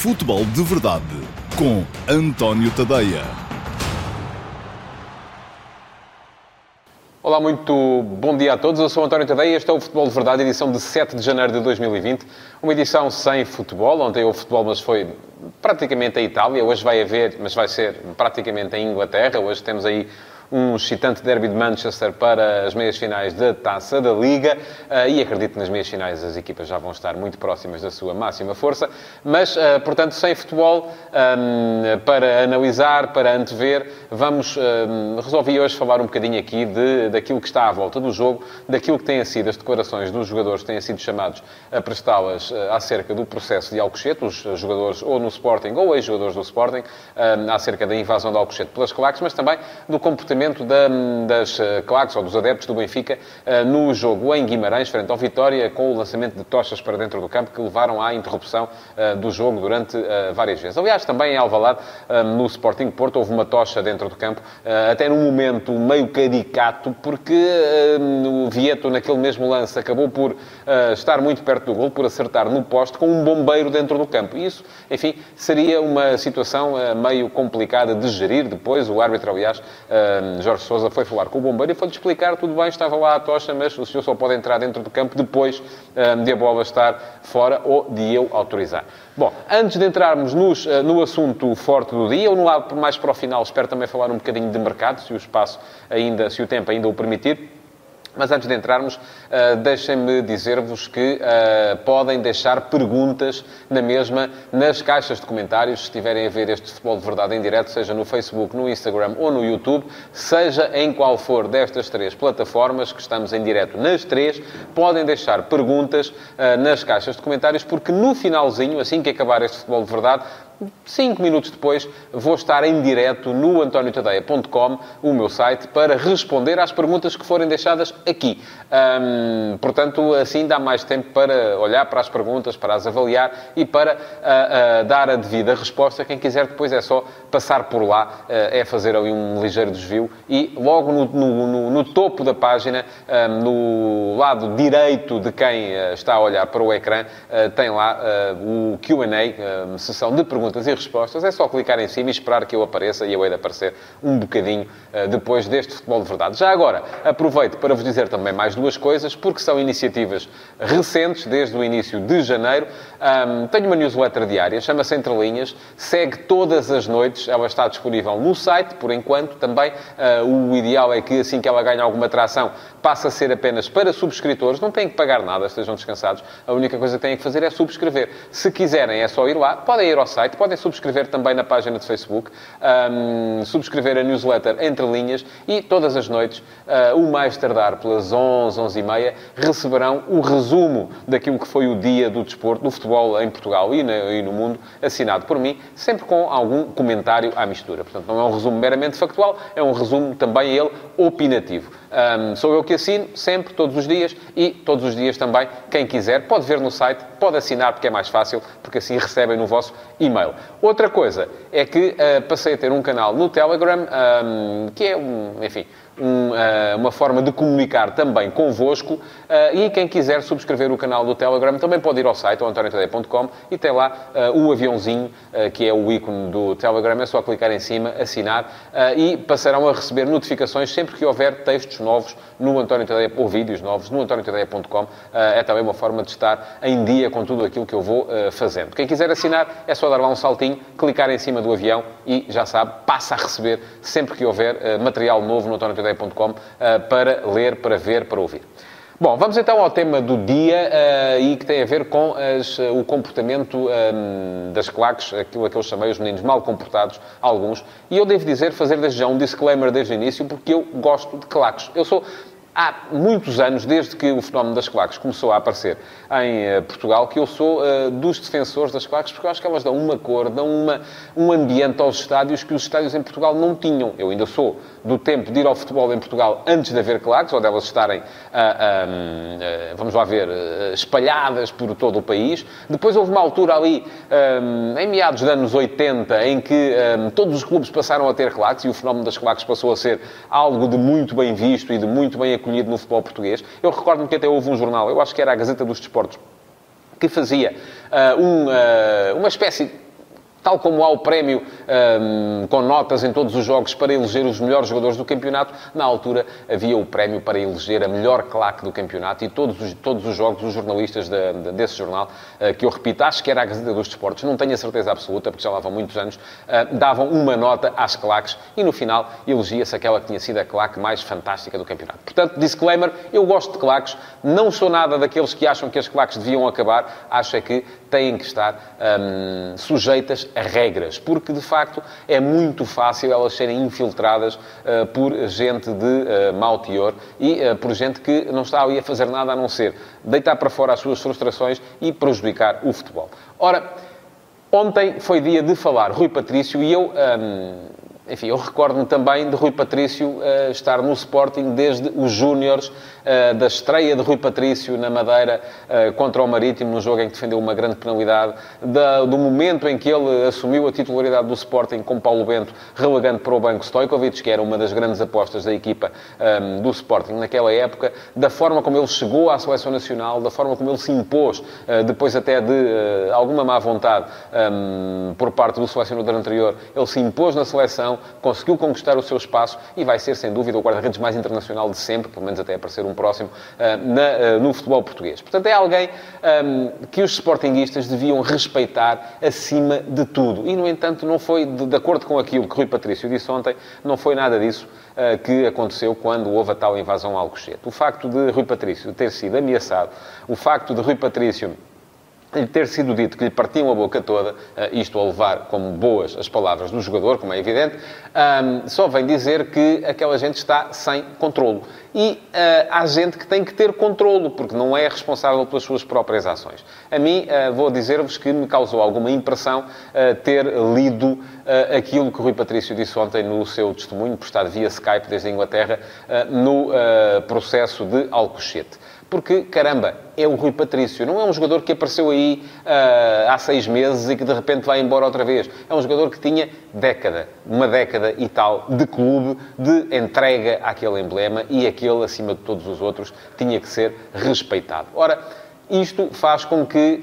Futebol de Verdade com António Tadeia. Olá, muito bom dia a todos. Eu sou António Tadeia e este é o Futebol de Verdade, edição de 7 de janeiro de 2020. Uma edição sem futebol. Ontem houve futebol, mas foi praticamente a Itália. Hoje vai haver, mas vai ser praticamente a Inglaterra. Hoje temos aí um excitante derby de Manchester para as meias finais da Taça da Liga eh, e acredito que nas meias finais as equipas já vão estar muito próximas da sua máxima força, mas, eh, portanto, sem futebol ehm, para analisar, para antever, vamos, ehm, resolvi hoje falar um bocadinho aqui de, daquilo que está à volta do jogo, daquilo que têm sido as declarações dos jogadores que têm sido chamados a prestá-las eh, acerca do processo de Alcochete, os jogadores ou no Sporting ou ex-jogadores do Sporting, ehm, acerca da invasão de Alcochete pelas claques, mas também do comportamento comportamento da, das eh, claques ou dos adeptos do Benfica eh, no jogo em Guimarães, frente ao Vitória, com o lançamento de tochas para dentro do campo que levaram à interrupção eh, do jogo durante várias vezes. Aliás, também em Alvalade, no Sporting Porto, houve uma tocha dentro do campo, até num momento meio caricato, porque o Vieto, naquele mesmo lance, acabou por estar muito perto do gol, por acertar no poste, com um bombeiro dentro do campo. Isso, enfim, seria uma situação meio complicada de gerir depois. O árbitro, aliás, Jorge Sousa foi falar com o bombeiro e foi-lhe explicar, tudo bem, estava lá a tocha, mas o senhor só pode entrar dentro do campo depois de a bola estar fora ou de eu autorizar. Bom, antes de entrarmos nos, uh, no assunto forte do dia, ou no lado mais para o final, espero também falar um bocadinho de mercado, se o espaço ainda, se o tempo ainda o permitir. Mas antes de entrarmos, uh, deixem-me dizer-vos que uh, podem deixar perguntas na mesma nas caixas de comentários, se estiverem a ver este Futebol de Verdade em direto, seja no Facebook, no Instagram ou no YouTube, seja em qual for destas três plataformas, que estamos em direto. Nas três, podem deixar perguntas uh, nas caixas de comentários, porque no finalzinho, assim que acabar este Futebol de Verdade, Cinco minutos depois vou estar em direto no antoniotadeia.com, o meu site, para responder às perguntas que forem deixadas aqui. Hum, portanto, assim dá mais tempo para olhar para as perguntas, para as avaliar e para uh, uh, dar a devida resposta. Quem quiser depois é só passar por lá, uh, é fazer ali um ligeiro desvio e logo no, no, no, no topo da página, no lado direito de quem está a olhar para o ecrã, tem lá o Q&A, sessão de perguntas perguntas e respostas, é só clicar em cima e esperar que eu apareça e eu hei de aparecer um bocadinho uh, depois deste Futebol de Verdade. Já agora, aproveito para vos dizer também mais duas coisas, porque são iniciativas recentes, desde o início de janeiro. Um, tenho uma newsletter diária, chama-se Entre Linhas, segue todas as noites, ela está disponível no site, por enquanto. Também uh, o ideal é que, assim que ela ganhe alguma atração, passe a ser apenas para subscritores. Não têm que pagar nada, estejam descansados. A única coisa que têm que fazer é subscrever. Se quiserem, é só ir lá. Podem ir ao site, podem subscrever também na página de Facebook, um, subscrever a newsletter Entre Linhas e todas as noites, uh, o mais tardar pelas 11, 11 e meia, receberão o resumo daquilo que foi o dia do desporto, do futebol em Portugal e, na, e no mundo, assinado por mim, sempre com algum comentário à mistura. Portanto, não é um resumo meramente factual, é um resumo também ele opinativo. Um, sou eu que assino, sempre, todos os dias, e todos os dias também, quem quiser, pode ver no site, pode assinar porque é mais fácil, porque assim recebem no vosso e-mail. Outra coisa é que uh, passei a ter um canal no Telegram, um, que é um, enfim, um, uh, uma forma de comunicar também convosco. Uh, e quem quiser subscrever o canal do Telegram também pode ir ao site, antoniotadeia.com, e tem lá uh, o aviãozinho, que é o ícone do Telegram. É só clicar em cima, assinar, e passarão a receber notificações sempre que houver textos novos no António Tadeia, ou vídeos novos no antoniotadeia.com. é também uma forma de estar em dia com tudo aquilo que eu vou fazendo. Quem quiser assinar, é só dar lá um saltinho, clicar em cima do avião e, já sabe, passa a receber sempre que houver material novo no António Tadeia RTP.com eh, para ler, para ver, para ouvir. Bom, vamos então ao tema do dia uh, e que tem a ver com as, uh, o comportamento um, ehm, das claques, aquilo a que eu chamei os meninos mal comportados, alguns. E eu devo dizer, fazer desde já um disclaimer desde o início, porque eu gosto de claques. Eu sou há muitos anos, desde que o fenómeno das claques começou a aparecer em uh, Portugal, que eu sou uh, dos defensores das claques, porque eu acho que elas dão uma cor, dão uma, um ambiente aos estádios que os estádios em Portugal não tinham. Eu ainda sou do tempo de ir ao futebol em Portugal antes de haver claques, ou delas estarem, uh, vamos lá ver, espalhadas por todo o país. Depois houve uma altura ali, em meados dos anos 80, em que todos os clubes passaram a ter claques e o fenómeno das claques passou a ser algo de muito bem visto e de muito bem acolhido acolhido no futebol português. Eu recordo-me que até houve um jornal, eu acho que era a Gazeta dos Desportos, que fazia uh, um, uh, uma espécie Tal como há o prémio um, com notas em todos os jogos para eleger os melhores jogadores do campeonato, na altura havia o prémio para eleger a melhor claque do campeonato e todos os, todos os jogos, os jornalistas de, de, desse jornal, uh, que eu repito, acho que era a Gazeta dos Desportos, não tenho a certeza absoluta, porque já lá vão muitos anos, uh, davam uma nota às claques e no final elegia-se aquela que tinha sido a claque mais fantástica do campeonato. Portanto, disclaimer, eu gosto de claques, não sou nada daqueles que acham que as claques deviam acabar, acho é que têm que estar um, sujeitas regras, porque de facto é muito fácil elas serem infiltradas uh, por gente de uh, mau teor e uh, por gente que não está ali a fazer nada a não ser deitar para fora as suas frustrações e prejudicar o futebol. Ora, ontem foi dia de falar Rui Patrício e eu. Um, enfim, eu recordo-me também de Rui Patrício uh, estar no Sporting desde os Júniores, uh, da estreia de Rui Patrício na Madeira uh, contra o Marítimo, no jogo em que defendeu uma grande penalidade, da, do momento em que ele assumiu a titularidade do Sporting com Paulo Bento, relegando para o banco Stojkovic, que era uma das grandes apostas da equipa um, ehm, do Sporting naquela época, da forma como ele chegou à seleção nacional, da forma como ele se impôs, depois até de alguma má vontade um, ehm, por parte do selecionador anterior, ele se impôs na seleção, conseguiu conquistar o seu espaço e vai ser, sem dúvida, o guarda-redes mais internacional de sempre, pelo menos até aparecer um próximo, uh, na, uh, no futebol português. Portanto, é alguém um, que os sportinguistas deviam respeitar acima de tudo. E, no entanto, não foi, de, de acordo com aquilo que Rui Patrício disse ontem, não foi nada disso uh, que aconteceu quando houve a tal invasão ao Alcochete. O facto de Rui Patrício ter sido ameaçado, o facto de Rui Patrício lhe ter sido dito que lhe partiam a boca toda, eh, isto a levar como boas as palavras do jogador, como é evidente, só vem dizer que aquela gente está sem controlo. E uh, há gente que tem que ter controlo, porque não é responsável pelas suas próprias ações. A mim, uh, vou dizer-vos que me causou alguma impressão ter lido aquilo que o Rui Patrício disse ontem no seu testemunho, postado via Skype desde a Inglaterra, no processo de Alcochete. Porque, caramba, é o Rui Patrício. Não é um jogador que apareceu aí uh, há seis meses e que de repente vai embora outra vez. É um jogador que tinha década, uma década e tal, de clube, de entrega àquele emblema e aquele, acima de todos os outros, tinha que ser respeitado. Ora, isto faz com que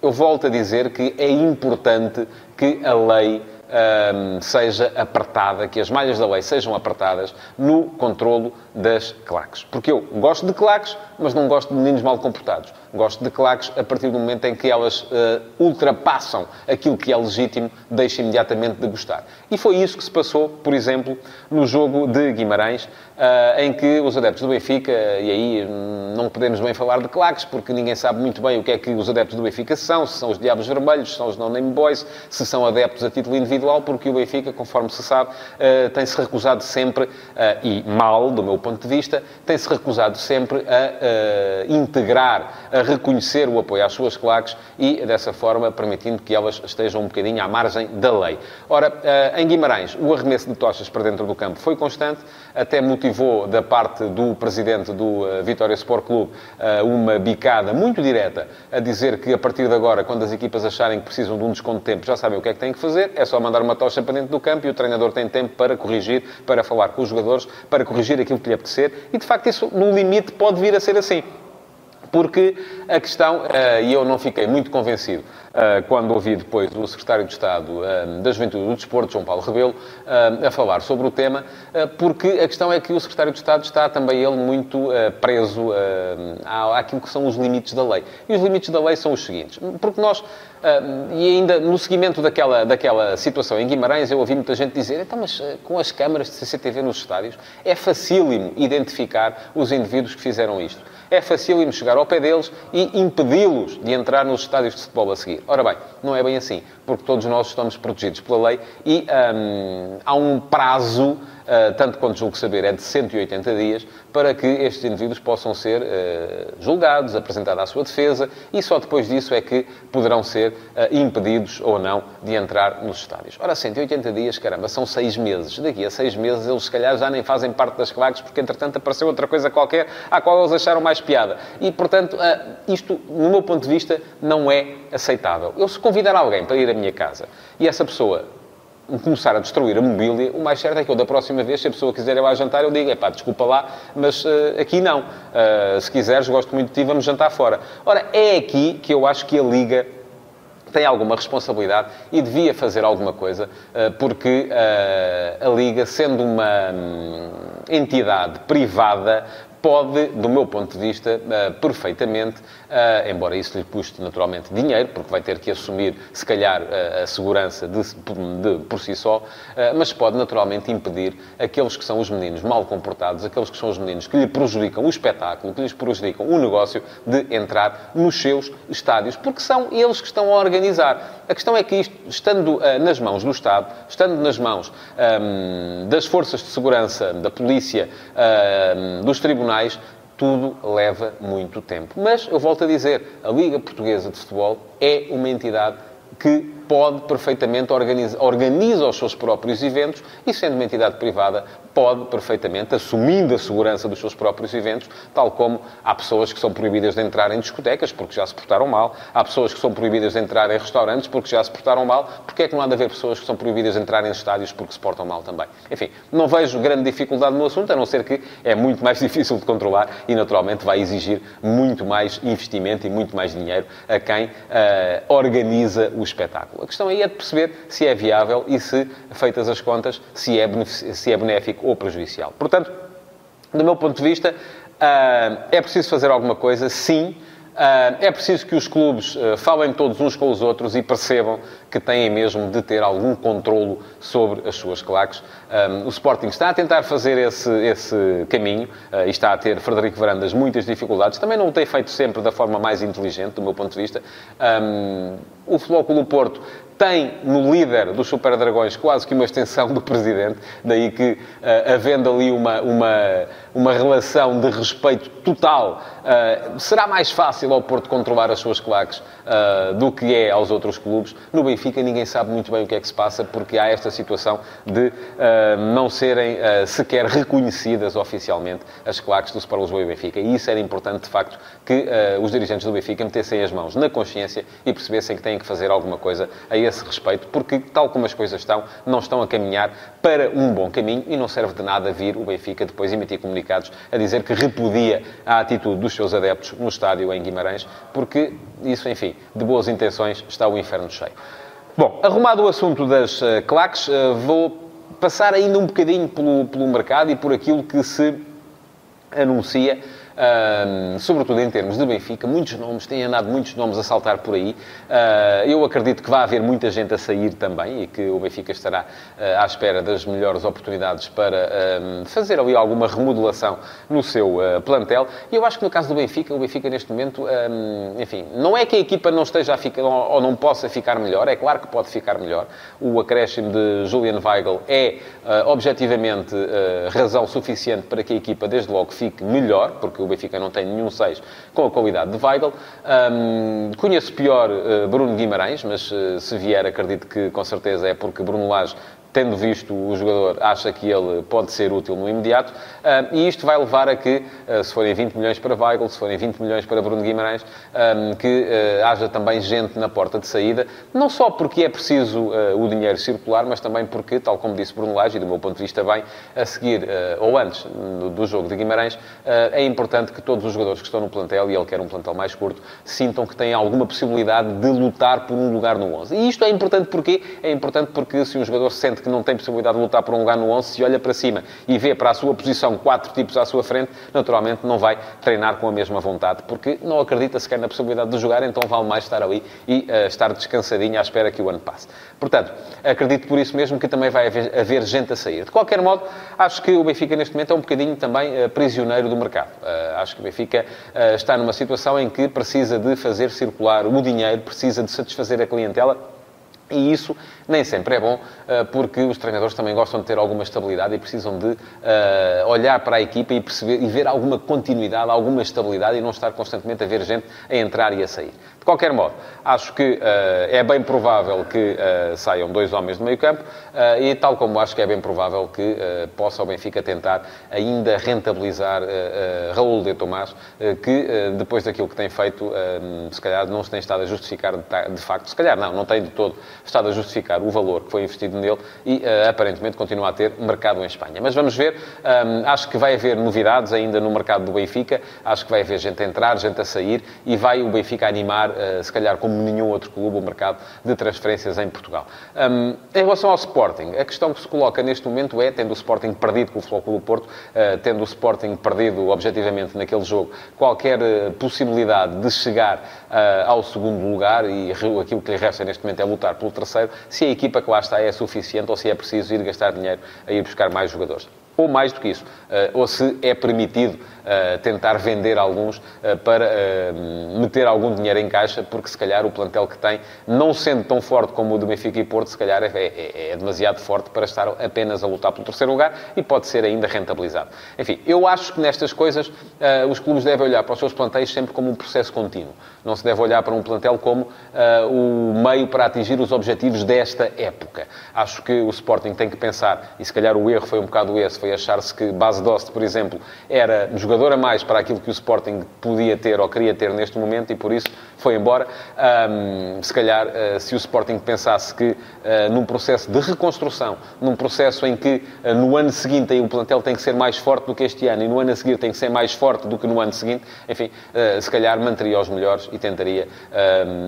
eu volto a dizer que é importante que a lei um, seja apertada, que as malhas da lei sejam apertadas no controlo das claques. Porque eu gosto de claques, mas não gosto de meninos mal comportados. Gosto de claques a partir do momento em que elas uh, ultrapassam aquilo que é legítimo, deixo imediatamente de gostar. E foi isso que se passou, por exemplo, no jogo de Guimarães, uh, em que os adeptos do Benfica, e aí não podemos bem falar de claques, porque ninguém sabe muito bem o que é que os adeptos do Benfica são, se são os Diabos Vermelhos, se são os No-Name Boys, se são adeptos a título individual, porque o Benfica, conforme se sabe, uh, tem-se recusado sempre, e mal, do meu ponto de vista, tem-se recusado sempre a integrar, a reconhecer o apoio às suas claques e, dessa forma, permitindo que elas estejam um bocadinho à margem da lei. Ora, eh, em Guimarães, o arremesso de tochas para dentro do campo foi constante, até motivou da parte do presidente do eh, Vitória Sport Clube eh, uma bicada muito direta a dizer que, a partir de agora, quando as equipas acharem que precisam de um desconto de tempo, já sabem o que é que têm que fazer, é só mandar uma tocha para dentro do campo e o treinador tem tempo para corrigir, para falar com os jogadores, para corrigir aquilo que lhe apetecer. E, de facto, isso, no limite, pode vir a ser assim. Porque a questão, eh, e eu não fiquei muito convencido quando ouvi depois o secretário de Estado eh, da Juventude e do Desporto, João Paulo Rebelo, a falar sobre o tema, porque a questão é que o secretário de Estado está também ele muito preso àquilo que são os limites da lei. E os limites da lei são os seguintes, porque nós, e ainda no seguimento daquela, daquela situação em Guimarães, eu ouvi muita gente dizer, então, mas com as câmaras de CCTV nos estádios, é facílimo identificar os indivíduos que fizeram isto é facílimo chegar ao pé deles e impedi-los de entrar nos estádios de futebol a seguir. Ora bem, não é bem assim, porque todos nós estamos protegidos pela lei e hum, há um prazo tanto quanto julgo saber, é de 180 dias, para que estes indivíduos possam ser uh, julgados, apresentada a sua defesa, e só depois disso é que poderão ser uh, impedidos ou não de entrar nos estádios. Ora, 180 dias, caramba, são seis meses. Daqui a seis meses eles, se calhar, já nem fazem parte das claques, porque, entretanto, apareceu outra coisa qualquer à qual eles acharam mais piada. E, portanto, isto, no meu ponto de vista, não é aceitável. Eu, se convidar alguém para ir à minha casa e essa pessoa começar a destruir a mobília, o mais certo é que eu, da próxima vez, se a pessoa quiser ir lá jantar, eu digo, é pá, desculpa lá, mas uh, aqui não. Uh, se quiseres, gosto muito de ti, vamos jantar fora. Ora, é aqui que eu acho que a Liga tem alguma responsabilidade e devia fazer alguma coisa, porque a Liga, sendo uma hum, entidade privada, pode, do meu ponto de vista, perfeitamente Uh, embora isso lhe custe naturalmente dinheiro, porque vai ter que assumir, se calhar, uh, a segurança de, de, por si só, mas pode naturalmente impedir aqueles que são os meninos mal comportados, aqueles que são os meninos que lhe prejudicam o espetáculo, que lhes prejudicam o negócio, de entrar nos seus estádios, porque são eles que estão a organizar. A questão é que isto, estando nas mãos do Estado, estando nas mãos um, das forças de segurança, da polícia, um, dos tribunais, tudo leva muito tempo. Mas, eu volto a dizer, a Liga Portuguesa de Futebol é uma entidade que pode perfeitamente organizar organiza os seus próprios eventos e, sendo uma entidade privada, pode perfeitamente, assumindo a segurança dos seus próprios eventos, tal como há pessoas que são proibidas de entrar em discotecas porque já se portaram mal, há pessoas que são proibidas de entrar em restaurantes porque já se portaram mal, porque é que não há de haver pessoas que são proibidas de entrar em estádios porque se portam mal também? Enfim, não vejo grande dificuldade no assunto, a não ser que é muito mais difícil de controlar e, naturalmente, vai exigir muito mais investimento e muito mais dinheiro a quem uh, organiza o espetáculo. A questão aí é de perceber se é viável e se, feitas as contas, se é, se é benéfico ou prejudicial. Portanto, do meu ponto de vista, ah, é preciso fazer alguma coisa, sim. Ah, é preciso que os clubes ah, falem todos uns com os outros e percebam que têm mesmo de ter algum controlo sobre as suas claques. O Sporting está a tentar fazer esse, esse caminho e está a ter, Frederico Varandas, muitas dificuldades. Também não o tem feito sempre da forma mais inteligente, do meu ponto de vista. O Futebol Clube Porto tem no líder dos Super Dragões quase que uma extensão do presidente, daí que, uh, havendo ali uma, uma, uma relação de respeito total, uh, será mais fácil ao Porto controlar as suas claques uh, do que é aos outros clubes. No Benfica ninguém sabe muito bem o que é que se passa, porque há esta situação de não serem sequer reconhecidas oficialmente as claques do Super Lisboa e Benfica. E isso era importante, de facto, que os dirigentes do Benfica metessem as mãos na consciência e percebessem que têm que fazer alguma coisa a esse respeito, porque, tal como as coisas estão, não estão a caminhar para um bom caminho e não serve de nada vir o Benfica depois emitir comunicados a dizer que repudia a atitude dos seus adeptos no estádio em Guimarães, porque isso, enfim, de boas intenções está o inferno cheio. Bom, arrumado o assunto das uh, claques, uh, vou passar ainda um bocadinho pelo, pelo mercado e por aquilo que se anuncia Sobretudo em termos de Benfica, muitos nomes, têm andado muitos nomes a saltar por aí. Uh, eu acredito que vai haver muita gente a sair também e que o Benfica estará uh, à espera das melhores oportunidades para fazer ali alguma remodelação no seu ah, plantel. E eu acho que no caso do Benfica, o Benfica neste momento, enfim, não é que a equipa não esteja a ficar ou não possa ficar melhor, é claro que pode ficar melhor. O acréscimo de Julian Weigl é objetivamente razão suficiente para que a equipa desde logo fique melhor, porque o Benfica não tem nenhum 6 com a qualidade de Weigl. Um, conheço pior uh, Bruno Guimarães, mas uh, se vier acredito que com certeza é porque Bruno Lage tendo visto o jogador, acha que ele pode ser útil no imediato. Ah, e isto vai levar a que, ah, se forem 20 milhões para Weigl, se forem 20 milhões para Bruno Guimarães, ah, que haja também gente na porta de saída, não só porque é preciso o dinheiro circular, mas também porque, tal como disse Bruno Lage, e do meu ponto de vista bem, a seguir, ou antes do jogo de Guimarães, é importante que todos os jogadores que estão no plantel, e ele quer um plantel mais curto, sintam que têm alguma possibilidade de lutar por um lugar no 11. E isto é importante porque é importante porque se um jogador sente que não tem possibilidade de lutar por um lugar no 11, se olha para cima e vê para a sua posição quatro tipos à sua frente, naturalmente não vai treinar com a mesma vontade, porque não acredita sequer na possibilidade de jogar, então vale mais estar ali e uh, estar descansadinho à espera que o ano passe. Portanto, acredito por isso mesmo que também vai haver, haver gente a sair. De qualquer modo, acho que o Benfica neste momento é um bocadinho também uh, prisioneiro do mercado. Uh, acho que o Benfica está numa situação em que precisa de fazer circular o dinheiro, precisa de satisfazer a clientela e isso nem sempre é bom, eh, porque os treinadores também gostam de ter alguma estabilidade e precisam de uh, olhar para a equipa e perceber e ver alguma continuidade, alguma estabilidade e não estar constantemente a ver gente a entrar e a sair. De qualquer modo, acho que uh, é bem provável que saiam dois homens do meio campo e tal como acho que é bem provável que possa o Benfica tentar ainda rentabilizar Raul de Tomás, que depois daquilo que tem feito, se calhar não se tem estado a justificar de facto, se calhar não, não tem de todo estado a justificar o valor que foi investido nele e uh, aparentemente continua a ter mercado em Espanha. Mas vamos ver, um, acho que vai haver novidades ainda no mercado do Benfica, acho que vai haver gente a entrar, gente a sair e vai o Benfica animar, uh, se calhar como nenhum outro clube, o mercado de transferências em Portugal. Um, em relação ao Sporting, a questão que se coloca neste momento é, tendo o Sporting perdido com o do Porto, uh, tendo o Sporting perdido objetivamente naquele jogo, qualquer possibilidade de chegar ao segundo lugar e aquilo que lhe resta neste momento é lutar pelo terceiro, se a equipa que lá está é suficiente ou se é preciso ir gastar dinheiro a ir buscar mais jogadores ou mais do que isso, eh, ou se é permitido eh, tentar vender alguns eh, para meter algum dinheiro em caixa, porque se calhar o plantel que tem, não sendo tão forte como o do Benfica e Porto, se calhar é, é, é demasiado forte para estar apenas a lutar pelo terceiro lugar e pode ser ainda rentabilizado. Enfim, eu acho que nestas coisas os clubes devem olhar para os seus plantéis sempre como um processo contínuo. Não se deve olhar para um plantel como o meio para atingir os objetivos desta época. Acho que o Sporting tem que pensar, e se calhar o erro foi um bocado esse, foi achar-se que Base Dost, por exemplo, era jogador a mais para aquilo que o Sporting podia ter ou queria ter neste momento e por isso foi embora. Um, se calhar, uh, se o Sporting pensasse que uh, num processo de reconstrução, num processo em que uh, no ano seguinte o plantel tem que ser mais forte do que este ano e no ano a seguir tem que ser mais forte do que no ano seguinte, enfim, se calhar manteria os melhores e tentaria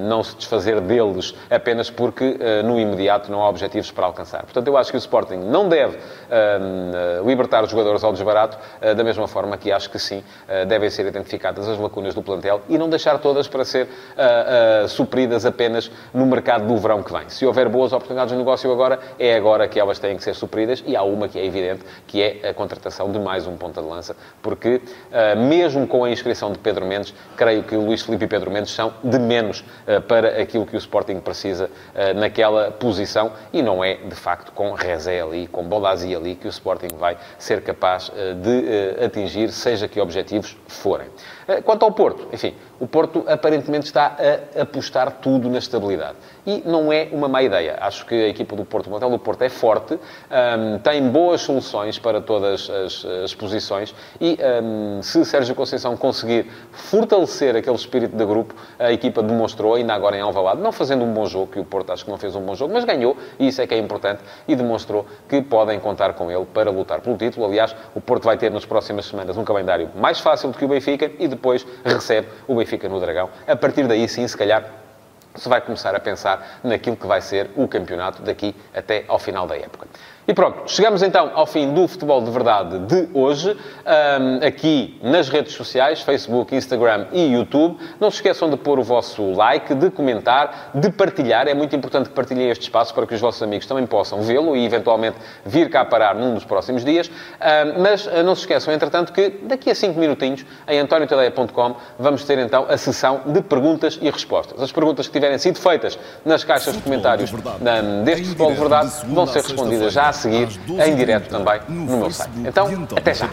não se desfazer deles apenas porque no imediato não há objetivos para alcançar. Portanto, eu acho que o Sporting não deve libertar os jogadores ao desbarato, eh, da mesma forma que acho que sim, eh, devem ser identificadas as lacunas do plantel e não deixar todas para ser uh, supridas apenas no mercado do verão que vem. Se houver boas oportunidades de negócio agora, é agora que elas têm que ser supridas e há uma que é evidente, que é a contratação de mais um ponta de lança, porque mesmo com a inscrição de Pedro Mendes, creio que o Luís Filipe e Pedro Mendes são de menos para aquilo que o Sporting precisa naquela posição e não é, de facto, com Rezé ali, com Bolazzi ali, que o Sporting vai ser capaz eh, de eh, atingir, seja que objetivos forem. Eh, quanto ao Porto, enfim, o Porto aparentemente está a apostar tudo na estabilidade. E não é uma má ideia. Acho que a equipa do Porto, o Porto é forte, um, tem boas soluções para todas as, as posições e um, se Sérgio Conceição conseguir fortalecer aquele espírito de grupo, a equipa demonstrou, ainda agora em Alvalade, não fazendo um bom jogo, que o Porto acho que não fez um bom jogo, mas ganhou, e isso é que é importante, e demonstrou que podem contar com ele para lutar pelo título. Aliás, o Porto vai ter nas próximas semanas um calendário mais fácil do que o Benfica e depois recebe o Benfica no Dragão. A partir daí, sim, se calhar se vai começar a pensar naquilo que vai ser o campeonato daqui até ao final da época. E pronto, chegamos então ao fim do Futebol de Verdade de hoje, aqui nas redes sociais, Facebook, Instagram e YouTube. Não se esqueçam de pôr o vosso like, de comentar, de partilhar. É muito importante que partilhem este espaço para que os vossos amigos também possam vê-lo e eventualmente vir cá parar num dos próximos dias. Mas uh, não se esqueçam, entretanto, que daqui a 5 minutinhos, em antoniotadeia.com, vamos ter então a sessão de perguntas e respostas. As perguntas que tiverem sido feitas nas caixas de comentários deste Futebol de Verdade vão ser respondidas já seguir em direto também no meu site. Então, até já.